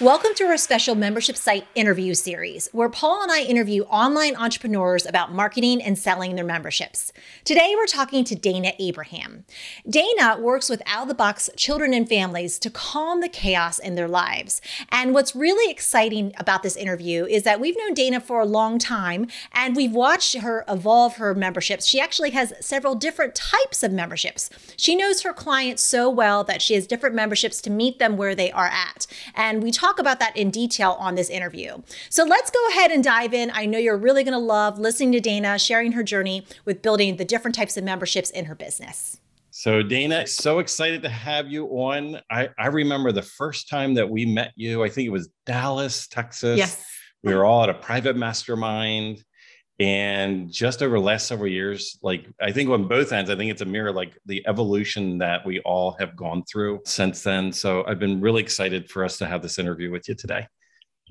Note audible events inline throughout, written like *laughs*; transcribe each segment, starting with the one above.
Welcome to our special membership site interview series, where Paul and I interview online entrepreneurs about marketing and selling their memberships. Today, we're talking to Dayna Abraham. Dayna works with out of the box children and families to calm the chaos in their lives. And what's really exciting about this interview is that we've known Dayna for a long time and we've watched her evolve her memberships. She actually has several different types of memberships. She knows her clients so well that she has different memberships to meet them where they are at. And we talk talk about that in detail on this interview. So let's go ahead and dive in. I know you're really going to love listening to Dayna sharing her journey with building the different types of memberships in her business. So, Dayna, so excited to have you on. I, I remember the first time that we met you, I think it was Dallas, Texas. Yes. We were all at a private mastermind and just over the last several years like i think on both ends i think it's a mirror like the evolution that we all have gone through since then so i've been really excited for us to have this interview with you today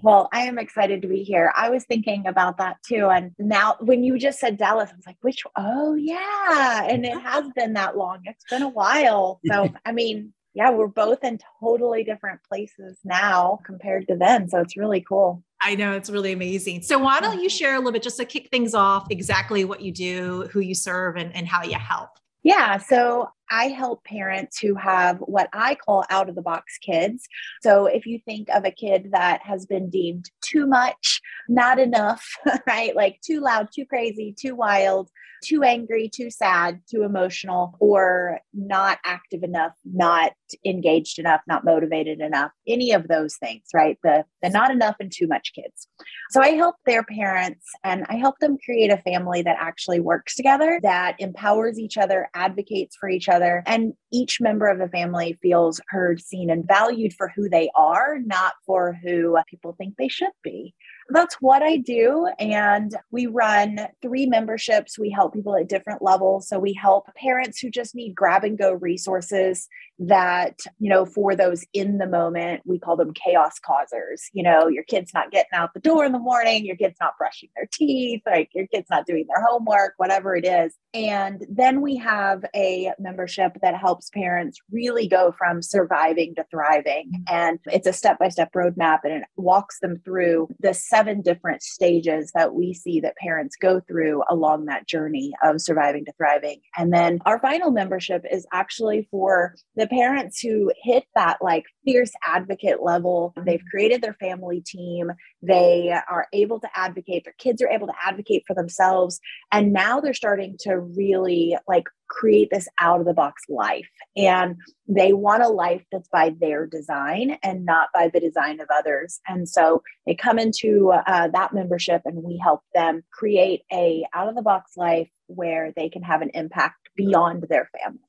well, I am excited to be here. I was thinking about that too. And now, when you just said Dallas, I was like, which? Oh, yeah. And it has been that long. It's been a while. So, *laughs* I mean, yeah, we're both in totally different places now compared to then. So, it's really cool. I know it's really amazing. So why don't you share a little bit just to kick things off exactly what you do, who you serve, and, and how you help? Yeah, so I help parents who have what I call out of the box kids. So if you think of a kid that has been deemed too much, not enough, *laughs* right? Like too loud, too crazy, too wild, too angry, too sad, too emotional, or not active enough, not engaged enough, not motivated enough, any of those things, right? The, the not enough and too much kids. So I help their parents and I help them create a family that actually works together, that empowers each other, advocates for each other, and each member of the family feels heard, seen, and valued for who they are, not for who people think they should be that's what I do. And we run three memberships. We help people at different levels. So we help parents who just need grab and go resources that, you know, for those in the moment, we call them chaos causers. You know, your kid's not getting out the door in the morning, your kid's not brushing their teeth, like your kid's not doing their homework, whatever it is. And then we have a membership that helps parents really go from surviving to thriving. Mm-hmm. And it's a step by step roadmap and it walks them through the seven different stages that we see that parents go through along that journey of surviving to thriving. And then our final membership is actually for the parents who hit that like fierce advocate level. They've created their family team, they are able to advocate, their kids are able to advocate for themselves. And now they're starting to really like create this out of the box life. And they want a life that's by their design and not by the design of others. And so they come into uh, that membership and we help them create a out of the box life where they can have an impact beyond their family.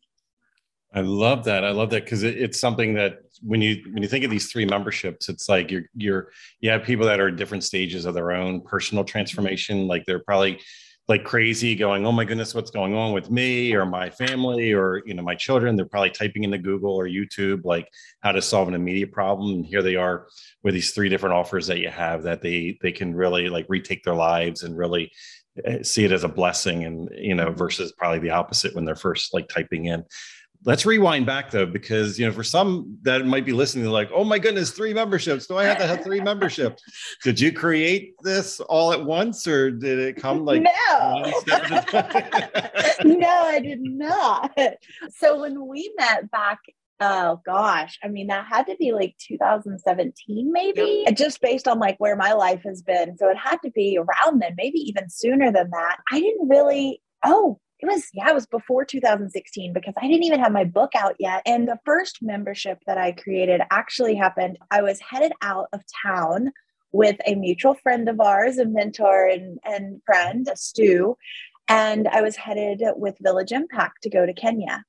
I love that. I love that because it, it's something that when you when you think of these three memberships, it's like you're you're you have people that are in different stages of their own personal transformation. Like they're probably like crazy going oh my goodness what's going on with me or my family or you know my children? They're probably typing into google or youtube like how to solve an immediate problem. And here they are with these three different offers that you have that they they can really like retake their lives and really eh, see it as a blessing and you know versus probably the opposite when they're first like typing in let's rewind back though because you know for some that might be listening to like oh my goodness three memberships do i have to have three memberships *laughs* did you create this all at once or did it come like no *laughs* no i did not so when we met back Oh gosh, I mean that had to be like 2017 maybe. Yep. Just based on like where my life has been. So it had to be around then, maybe even sooner than that. I didn't really oh, it was yeah it was before 2016 because i didn't even have my book out yet. And the first membership that i created actually happened. I was headed out of town with a mutual friend of ours a mentor and, and friend a stu and i was headed with village impact to go to kenya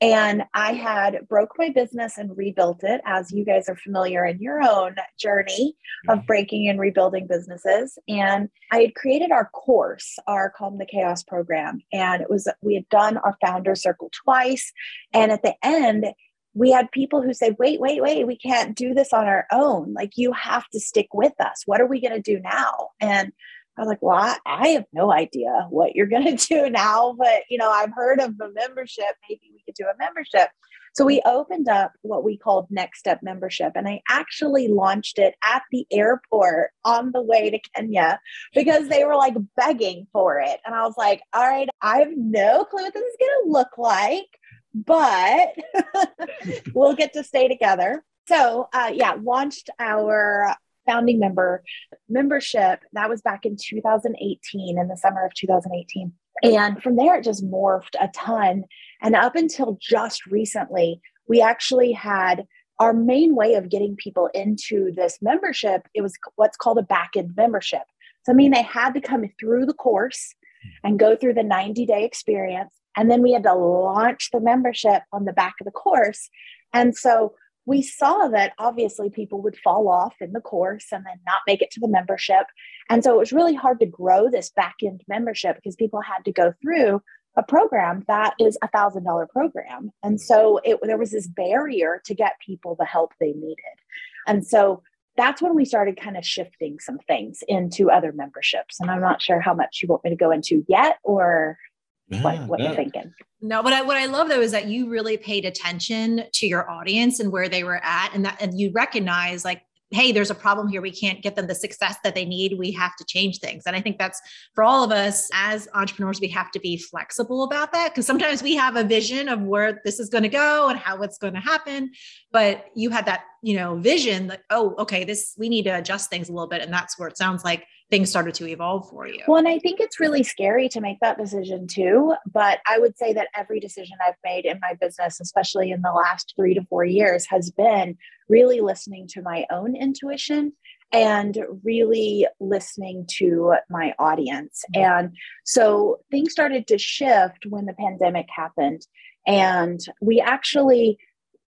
And I had broke my business and rebuilt it, as you guys are familiar in your own journey of mm-hmm. breaking and rebuilding businesses. And I had created our course, our Calm the Chaos program. And it was, we had done our founder circle twice. And at the end, we had people who said, wait, wait, wait, we can't do this on our own. Like, you have to stick with us. What are we going to do now? And I was like, well, I, I have no idea what you're going *laughs* to do now, but you know, I've heard of a membership. Maybe we could do a membership. So we opened up what we called Next Step Membership, and I actually launched it at the airport on the way to Kenya because they were like begging for it. And I was like, all right, I have no clue what this is going to look like, but *laughs* we'll get to stay together. So, uh, yeah, launched our founding member membership. That was back in 2018, in the summer of 2018. And from there, it just morphed a ton. And up until just recently, we actually had our main way of getting people into this membership. It was what's called a back end membership. So, I mean, they had to come through the course and go through the 90 day experience. And then we had to launch the membership on the back of the course. And so we saw that obviously people would fall off in the course and then not make it to the membership. And so it was really hard to grow this back end membership because people had to go through a program that is a thousand dollar program. And so it, there was this barrier to get people the help they needed. And so that's when we started kind of shifting some things into other memberships. And I'm not sure how much you want me to go into yet or yeah, what, what yeah. you're thinking. No, but I, what I love though is that you really paid attention to your audience and where they were at, and that and you recognize like hey, there's a problem here. We can't get them the success that they need. We have to change things. And I think that's for all of us as entrepreneurs, we have to be flexible about that because sometimes we have a vision of where this is going to go and how it's going to happen. But you had that, you know, vision that, oh, okay, this, we need to adjust things a little bit. And that's where it sounds like things started to evolve for you. Well, and I think it's really scary to make that decision too. But I would say that every decision I've made in my business, especially in the last three to four years, has been really listening to my own intuition and really listening to my audience. And so things started to shift when the pandemic happened. And we actually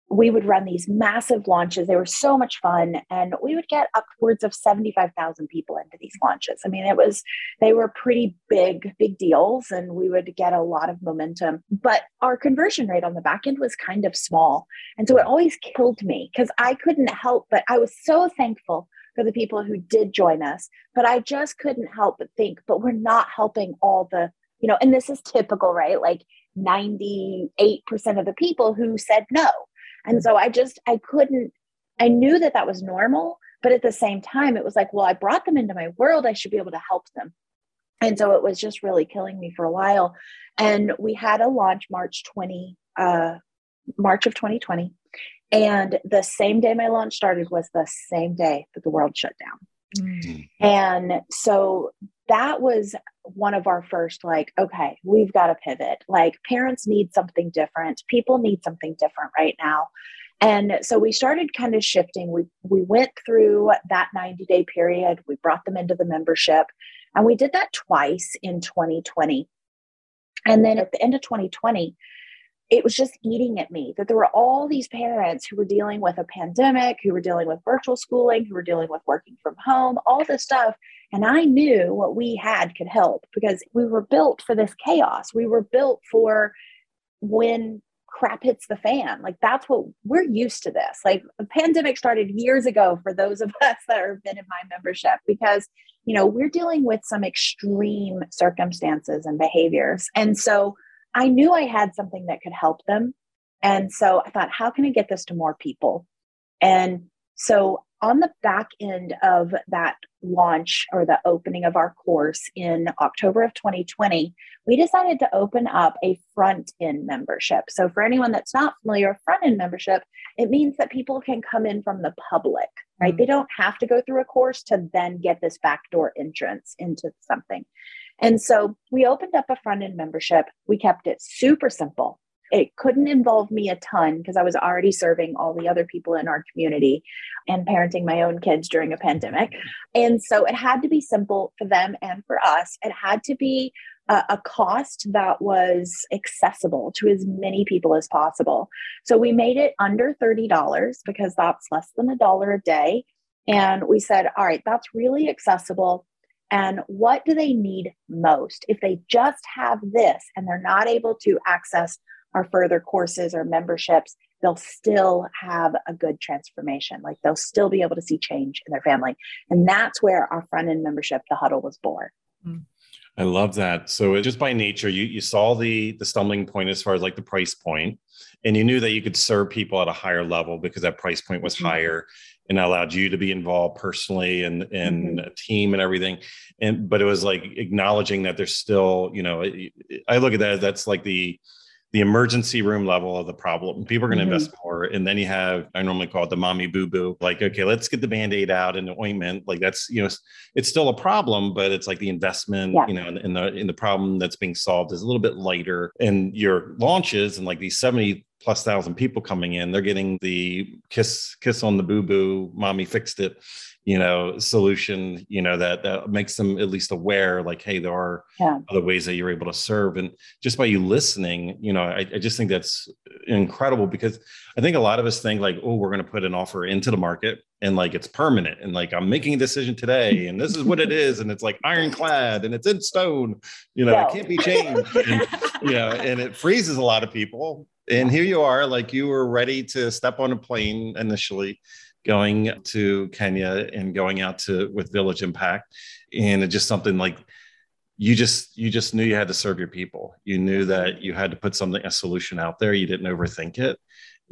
we would run these massive launches. They were so much fun. And we would get upwards of 75,000 people into these launches. I mean, it was, they were pretty big, big deals, and we would get a lot of momentum. But our conversion rate on the back end was kind of small. And so it always killed me because I couldn't help, but I was so thankful for the people who did join us. But I just couldn't help but think, but we're not helping all the, you know, and this is typical, right? Like 98% of the people who said no and so I just, I couldn't, I knew that that was normal. But at the same time, it was like, well, I brought them into my world. I should be able to help them. And so it was just really killing me for a while. And we had a launch March 20, uh, March of 2020. And the same day my launch started was the same day that the world shut down. Mm. And so that was one of our first like okay we've got to pivot. Like parents need something different. People need something different right now. And so we started kind of shifting. We we went through that 90 day period. We brought them into the membership. And we did that twice in 2020 and then at the end of 2020 it was just eating at me that there were all these parents who were dealing with a pandemic, who were dealing with virtual schooling, who were dealing with working from home, all this stuff. And I knew what we had could help because we were built for this chaos. We were built for when crap hits the fan. Like that's what we're used to this. Like the pandemic started years ago for those of *laughs* us that have been in my membership because, you know, we're dealing with some extreme circumstances and behaviors. And so I knew I had something that could help them. And so I thought, how can I get this to more people? And so on the back end of that launch or the opening of our course in October of 2020, we decided to open up a front end membership. So, for anyone that's not familiar, front end membership, it means that people can come in from the public, right? Mm-hmm. They don't have to go through a course to then get this backdoor entrance into something. And so we opened up a front end membership. We kept it super simple. It couldn't involve me a ton because I was already serving all the other people in our community and parenting my own kids during a pandemic. And so it had to be simple for them and for us. It had to be a, a cost that was accessible to as many people as possible. So we made it under $30 because that's less than a dollar a day. And we said, all right, that's really accessible. And what do they need most? If they just have this and they're not able to access our further courses or memberships, they'll still have a good transformation. Like they'll still be able to see change in their family. And that's where our front end membership, the huddle, was born. Mm. I love that. So just by nature, you you saw the the stumbling point as far as like the price point, and you knew that you could serve people at a higher level because that price point was mm-hmm. higher and allowed you to be involved personally and and mm-hmm. a team and everything. And but it was like acknowledging that there's still, you know, I look at that as that's like the the emergency room level of the problem. People are going to mm-hmm. invest more. And then you have, I normally call it the mommy boo boo. Like, okay, let's get the band aid out and the ointment. Like that's, you know, it's still a problem, but it's like the investment, yeah. you know, in, in the, in the problem that's being solved is a little bit lighter. And your launches and like these 70 plus thousand people coming in, they're getting the kiss, kiss on the boo boo, mommy fixed it you know solution you know that that makes them at least aware like hey there are yeah. other ways that you're able to serve and just by you listening you know I, I, just think that's incredible because i think a lot of us think like oh we're going to put an offer into the market and like it's permanent and like i'm making a decision today *laughs* and this is what it is and it's like ironclad and it's in stone you know no. it can't be changed and, you know and it freezes a lot of people and here you are like you were ready to step on a plane initially going to Kenya and going out to with Village Impact, and it's just something like you just you just knew you had to serve your people. You knew that you had to put something a solution out there. You didn't overthink it,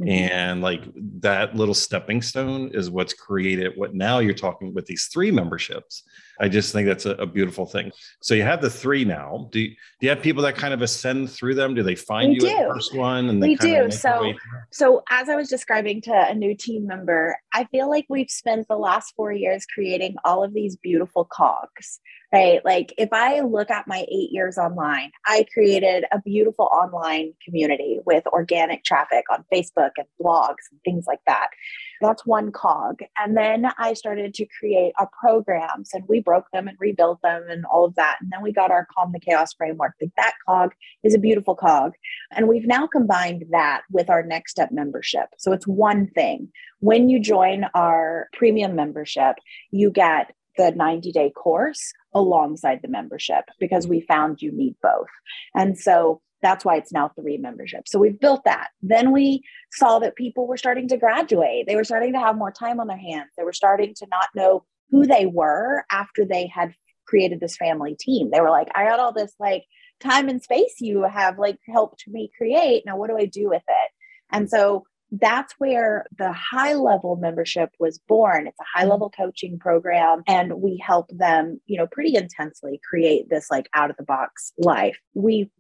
Mm-hmm. And like that little stepping stone is what's created what now you're talking with these three memberships. I just think that's a, a beautiful thing. So you have the three now. Do you, do you have people that kind of ascend through them? Do they find we you do. at the first one? And we do. So, so as I was describing to a new team member, I feel like we've spent the last four years creating all of these beautiful cogs right? Like if I look at my eight years online, I created a beautiful online community with organic traffic on Facebook and blogs and things like that. That's one cog. And then I started to create our programs and we broke them and rebuilt them and all of that. And then we got our Calm the Chaos framework. Like that cog is a beautiful cog. And we've now combined that with our Next Step membership. So it's one thing. When you join our premium membership, you get the 90 day course alongside the membership because we found you need both. And so that's why it's now three memberships. So we've built that. Then we saw that people were starting to graduate. They were starting to have more time on their hands. They were starting to not know who they were after they had created this family team. They were like, I got all this like time and space you have like helped me create. Now what do I do with it? And so that's where the high level membership was born. It's a high mm-hmm. level coaching program, and we help them, you know, pretty intensely create this like out of the box life. We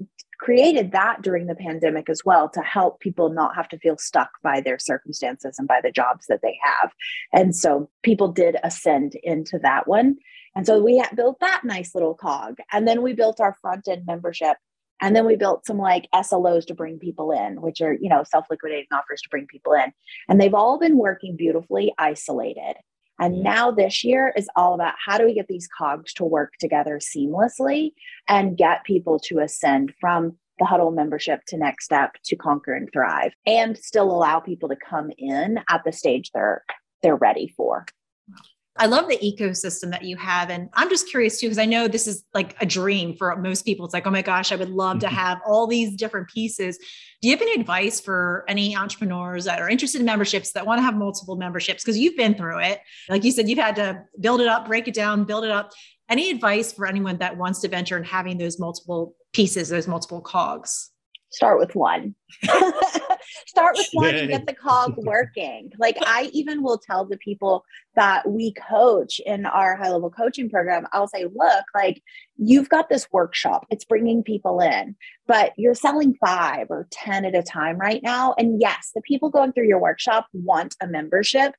created that during the pandemic as well to help people not have to feel stuck by their circumstances and by the jobs that they have. And so people did ascend into that one. And so we built that nice little cog. And then we built our front end membership and then we built some like SLOs to bring people in, which are, you know, self liquidating offers to bring people in. And they've all been working beautifully isolated. And now this year is all about how do we get these cogs to work together seamlessly and get people to ascend from the huddle membership to next step to conquer and thrive and still allow people to come in at the stage they're they're ready for. I love the ecosystem that you have. And I'm just curious too, because I know this is like a dream for most people. It's like, oh my gosh, I would love to mm-hmm. have all these different pieces. Do you have any advice for any entrepreneurs that are interested in memberships that want to have multiple memberships? Because you've been through it. Like you said, you've had to build it up, break it down, build it up. Any advice for anyone that wants to venture and having those multiple pieces, those multiple cogs? Start with one. *laughs* Start with one and get the cog working. Like I even will tell the people that we coach in our high level coaching program, I'll say, look, like you've got this workshop, it's bringing people in, but you're selling five or 10 at a time right now. And yes, the people going through your workshop want a membership.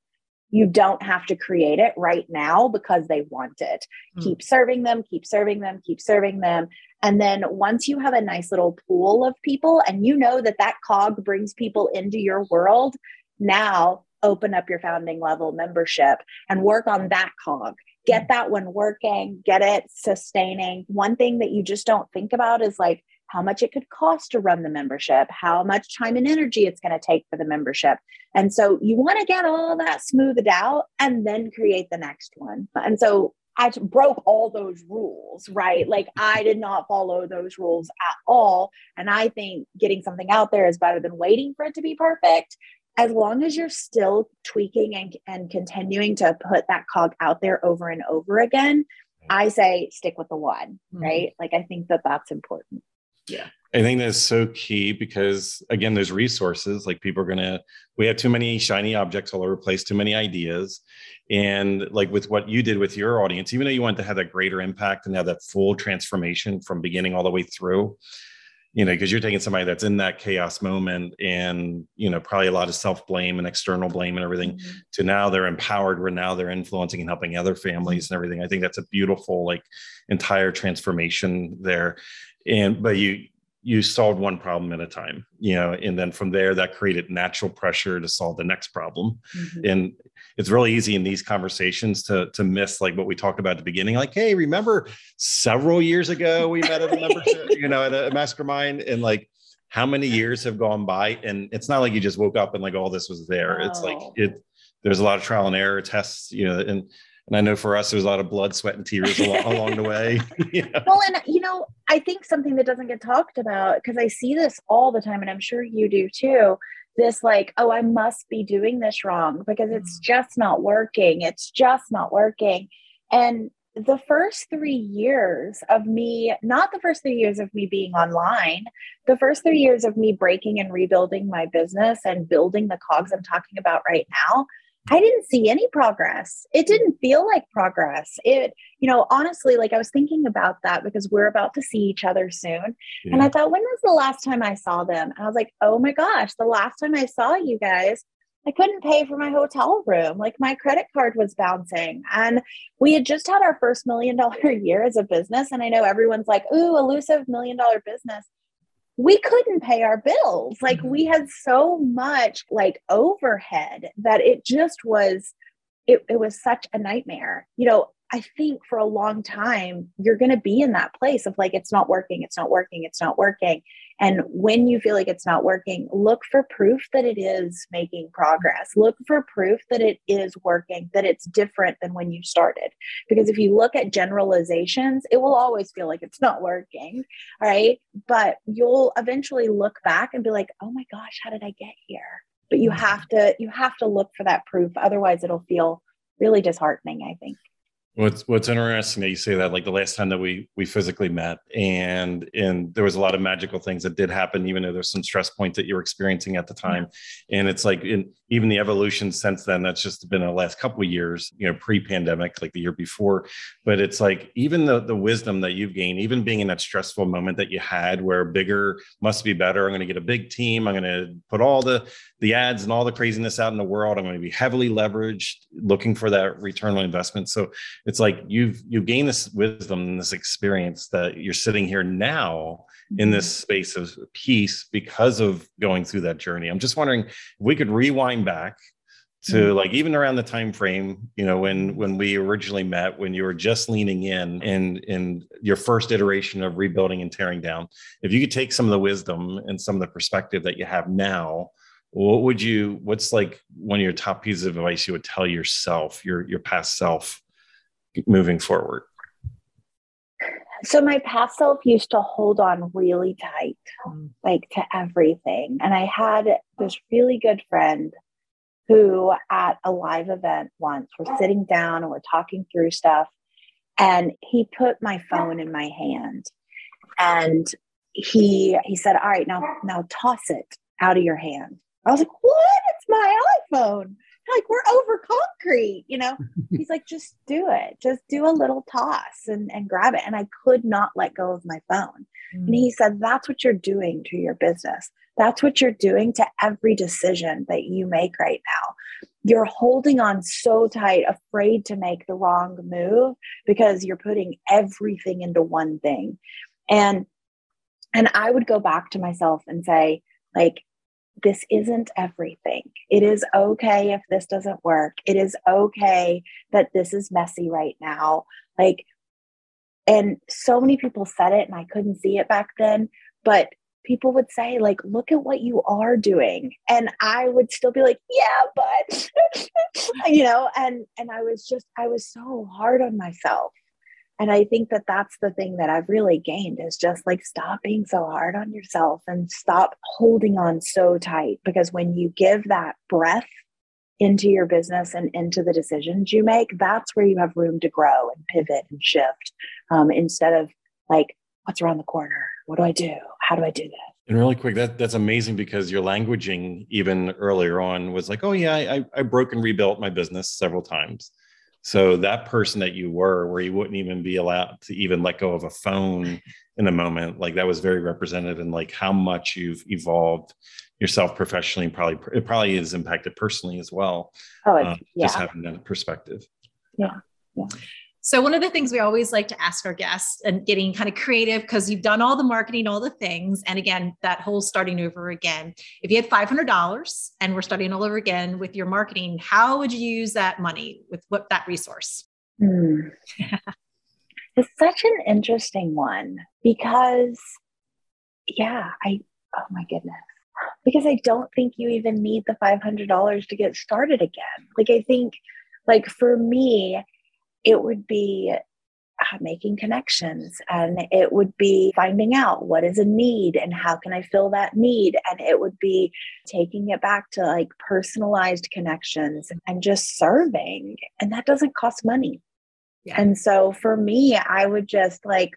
You don't have to create it right now because they want it. Mm. Keep serving them, keep serving them, keep serving them. And then once you have a nice little pool of people and you know that that cog brings people into your world, now open up your founding level membership and work on that cog get mm. that one working, get it sustaining. One thing that you just don't think about is like how much it could cost to run the membership, how much time and energy it's going to take for the membership. And so you want to get all that smoothed out and then create the next one. And so I broke all those rules, right? Like I did not follow those rules at all. And I think getting something out there is better than waiting for it to be perfect. As long as you're still tweaking and, and continuing to put that cog out there over and over again, I say stick with the one, mm-hmm. right? Like I think that that's important. Yeah. I think that's so key because again, there's resources like people are gonna we have too many shiny objects all over the place, too many ideas. And like with what you did with your audience, even though you want to have that greater impact and have that full transformation from beginning all the way through, you know, because you're taking somebody that's in that chaos moment and, you know, probably a lot of self blame and external blame and everything mm-hmm. to now they're empowered where now they're influencing and helping other families and everything. I think that's a beautiful, like, entire transformation there. And, but you, you solved one problem at a time you know and then from there that created natural pressure to solve the next problem mm-hmm. and it's really easy in these conversations to to miss like what we talked about at the beginning like hey remember several years ago we met at a membership *laughs* you know at a mastermind and like how many years have gone by and it's not like you just woke up and like all this was there oh. it's like it there's a lot of trial and error tests you know and and I know for us, there's a lot of blood, sweat, and tears along, *laughs* along the way. *laughs* Well, and you know, I think something that doesn't get talked about because I see this all the time, and I'm sure you do too. This like, oh, I must be doing this wrong because it's mm. just not working. It's just not working. And the first three years of me, not the first three years of me being online, the first three years of me breaking and rebuilding my business and building the cogs I'm talking about right now, I didn't see any progress. It hmm. didn't feel like progress. It, you know, honestly, like I was thinking about that because we're about to see each other soon. Yeah. And I thought, when was the last time I saw them? And I was like, oh my gosh, the last time I saw you guys, I couldn't pay for my hotel room. Like my credit card was bouncing. And we had just had our first million dollar *laughs* year as a business. And I know everyone's like, ooh, elusive million dollar business we couldn't pay our bills. Like mm-hmm. we had so much like overhead that it just was it, it was such a nightmare. You know, I think for a long time, you're going to be in that place of like, it's not working, it's not working, it's not working. And when you feel like it's not working, look for proof that it is making progress. Look for proof that it is working, that it's different than when you started. Because if you look at generalizations, it will always feel like it's not working. All right. But you'll eventually look back and be like, oh my gosh, how did I get here? But you mm-hmm. have to, you have to look for that proof. Otherwise, it'll feel really disheartening, I think. What's What's interesting that you say that, like the last time that we we physically met, and and there was a lot of magical things that did happen, even though there's some stress points that you were experiencing at the mm-hmm. time, and it's like in even the evolution since then. That's just been the last couple of years, you know, pre-pandemic, like the year before. But it's like even the the wisdom that you've gained, even being in that stressful moment that you had, where bigger must be better. I'm going to get a big team. I'm going to put all the the ads and all the craziness out in the world. I'm going to be heavily leveraged, looking for that return on investment. So it's like you've you've gained this wisdom and this experience that you're sitting here now in this mm-hmm. space of peace because of going through that journey i'm just wondering if we could rewind back to mm-hmm. like even around the time frame you know when when we originally met when you were just leaning in in in your first iteration of rebuilding and tearing down if you could take some of the wisdom and some of the perspective that you have now what would you what's like one of your top pieces of advice you would tell yourself your your past self moving forward? So my past self used to hold on really tight, mm. like to everything. And I had this really good friend who at a live event once, we're sitting down and we're talking through stuff. And he put my phone in my hand and he he said, All right, now now toss it out of your hand. I was like, What? It's my iPhone. Like we're over concrete you know? *laughs* He's like just do it. Just do a little toss and, and grab it. And i could not let go of my phone. Mm. and he said that's what you're doing to your business. That's what you're doing to every decision that you make right now. You're holding on so tight afraid to make the wrong move because you're putting everything into one thing. And and i would go back to myself and say like this isn't everything. It is okay if this doesn't work. It is okay that this is messy right now. Like, and so many people said it, and I couldn't see it back then, but people would say like look at what you are doing and i would still be like yeah but *laughs* you know and and i was just i was so hard on myself and i think that that's the thing that i've really gained is just like stop being so hard on yourself and stop holding on so tight. Because when you give that breath into your business and into the decisions you make that's where you have room to grow and pivot and shift um, instead of like what's around the corner? What do i do? How do i do this? And really quick, that that's amazing because your languaging even earlier on was like, oh yeah, I, I broke and rebuilt my business several times. So that person that you were, where you wouldn't even be allowed to even let go of a phone *laughs* in a moment, like that was very representative in like how much you've evolved yourself professionally. And probably it probably is impacted personally as well. Oh, uh, yeah. just having that perspective. Yeah. Yeah. So, one of the things we always like to ask our guests and getting kind of creative because you've done all the marketing, all the things. And again, that whole starting over again. If you had $500 and we're starting all over again with your marketing, how would you use that money with what that resource? Hmm. *laughs* it's such an interesting one because, yeah, I, oh my goodness. Because I don't think you even need the $500 to get started again. Like, I think, like, for me, it would be uh, making connections and it would be finding out what is a need and how can I fill that need. And it would be taking it back to like personalized connections and just serving. And that doesn't cost money. Yeah. And so for me, I would just like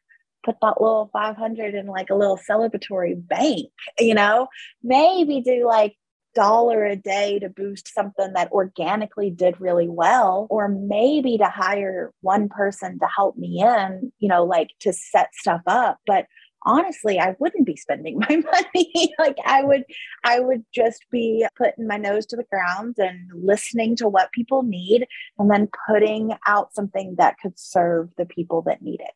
put that little 500 in like a little celebratory bank, you know, maybe do like dollar a day to boost something that organically did really well, or maybe to hire one person to help me in, you know, like to set stuff up. But honestly i wouldn't be spending *laughs* my money like i would i would just be putting my nose to the ground and listening to what people need and then putting out something that could serve the people that need it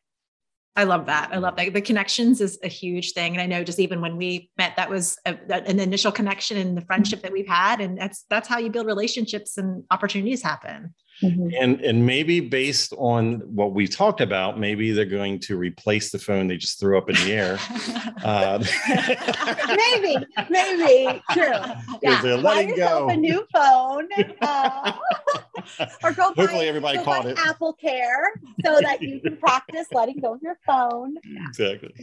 I love that. I love that. The connections is a huge thing. And I know just even when we met, that was a, an initial connection and the friendship that we've had. And that's, that's how you build relationships and opportunities happen. Mm-hmm. And and maybe based on what we talked about, maybe they're going to replace the phone they just threw up in the air. uh, *laughs* maybe, maybe *laughs* true. Yeah, they're letting go. A new phone, *laughs* uh, or go. *laughs* Hopefully, everybody go caught it. Apple Care, so that you can practice letting go of your phone. Exactly.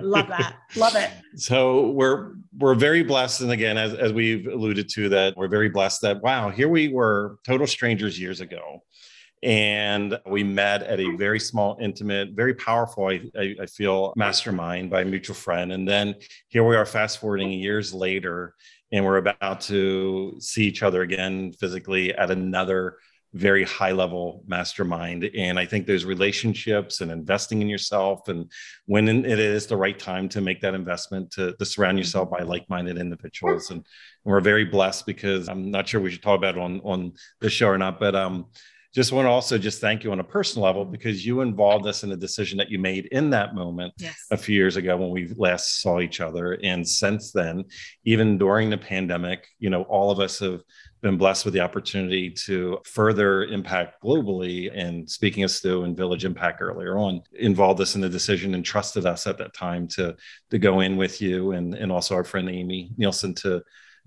Love that. Love it. So we're we're very blessed, and again, as as we've alluded to, that we're very blessed that wow, here we were, total strangers years ago and we met at a very small, intimate, very powerful, I, I, I, feel, mastermind by a mutual friend. And then here we are, fast forwarding years later, and we're about to see each other again physically at another very high level mastermind. And I think those relationships and investing in yourself, and when it is the right time to make that investment, to, to surround yourself by like minded individuals. And, and, we're very blessed because I'm not sure we should talk about it on, on this show or not, but um, just want to also just thank you on a personal level mm-hmm. because you involved us in a decision that you made in that moment yes. a few years ago when we last saw each other. And since then even during the pandemic you know all of us have been blessed with the opportunity to further impact globally. And speaking of stu and village impact earlier on involved us in the decision and trusted us at that time to to go in with you and and also our friend amy nielsen to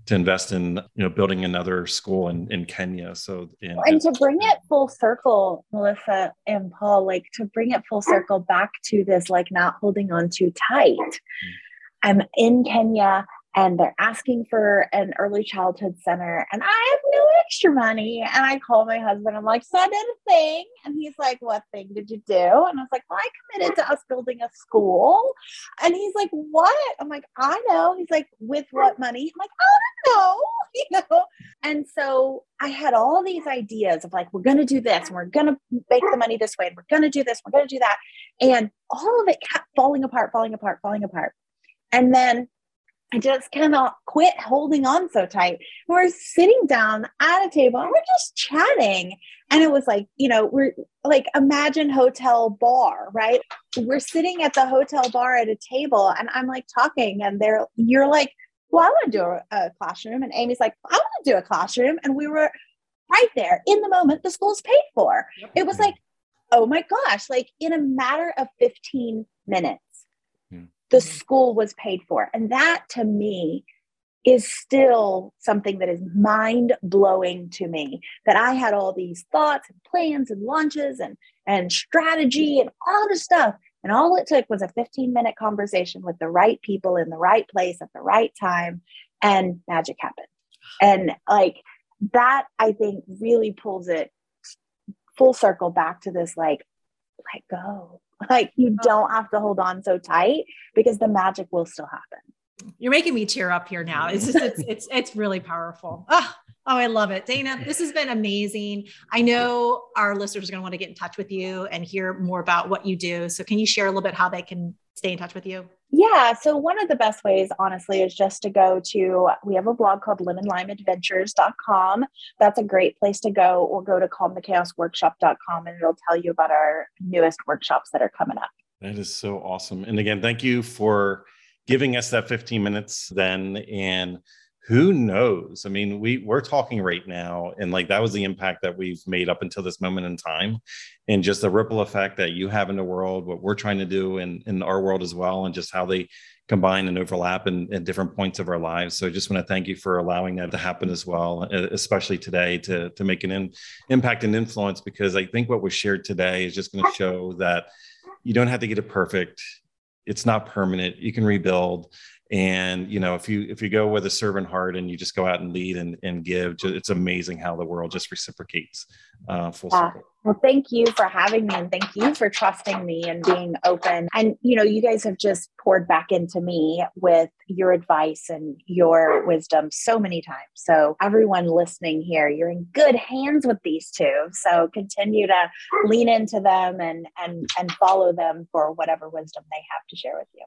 to invest in you know building another school in, in Kenya. So in, and to bring it full circle, Melissa and Paul, like to bring it full circle back to this like not holding on too tight. Mm-hmm. I'm in Kenya and they're asking for an early childhood center and I have no extra money. And I call my husband, I'm like, so I did a thing. And he's like, what thing did you do? And I was like, well, I committed to us building a school. And he's like, what? I'm like, I know. He's like, with what money? I'm like, I don't know, *laughs* you know? And so I had all these ideas of like, we're going to do this and we're going to make the money this way and we're going to do this, we're going to do that. And all of it kept falling apart, falling apart, falling apart. And then I just cannot quit holding on so tight. We're sitting down at a table and we're just chatting. And it was like, you know, we're like, imagine hotel bar, right? We're sitting at the hotel bar at a table and I'm like talking and they're, you're like, well, I want to do a, a classroom. And Amy's like, I want to do a classroom. And we were right there in the moment the school's paid for. It was like, oh my gosh, like in a matter of 15 minutes. The mm-hmm. school was paid for. And that to me is still something that is mind blowing to me that I had all these thoughts and plans and launches and, and strategy and all this stuff. And all it took was a 15 minute conversation with the right people in the right place at the right time, and magic happened. And like that, I think really pulls it full circle back to this like, let go. Like you uh-huh. don't have to hold on so tight because the magic will still happen. You're making me tear up here now. It's just, it's, *laughs* it's, it's really powerful. Oh, Oh, I love it. Dayna, this has been amazing. I know our listeners are going to want to get in touch with you and hear more about what you do. So, can you share a little bit how they can stay in touch with you? Yeah. So, one of the best ways, honestly, is just to go to, we have a blog called lemonlimeadventures.com. That's a great place to go, or go to calmthechaosworkshop.com and it'll tell you about our newest workshops that are coming up. That is so awesome. And again, thank you for giving us that 15 minutes then. And who knows? I mean we we're talking right now and like that was the impact that we've made up until this moment in time and just the ripple effect that you have in the world what we're trying to do in in our world as well and just how they combine and overlap in, in different points of our lives. So I just want to thank you for allowing that to happen as well especially today to to make an in, impact and influence because i think what was shared today is just going to show that you don't have to get it perfect. It's not permanent. You can rebuild and you know if you if you go with a servant heart and you just go out and lead and, and give it's amazing how the world just reciprocates uh, full yeah. circle. Well thank you for having me and thank you for trusting me and being open. And you know you guys have just poured back into me with your advice and your wisdom so many times. So everyone listening here you're in good hands with these two. So continue to lean into them and and and follow them for whatever wisdom they have to share with you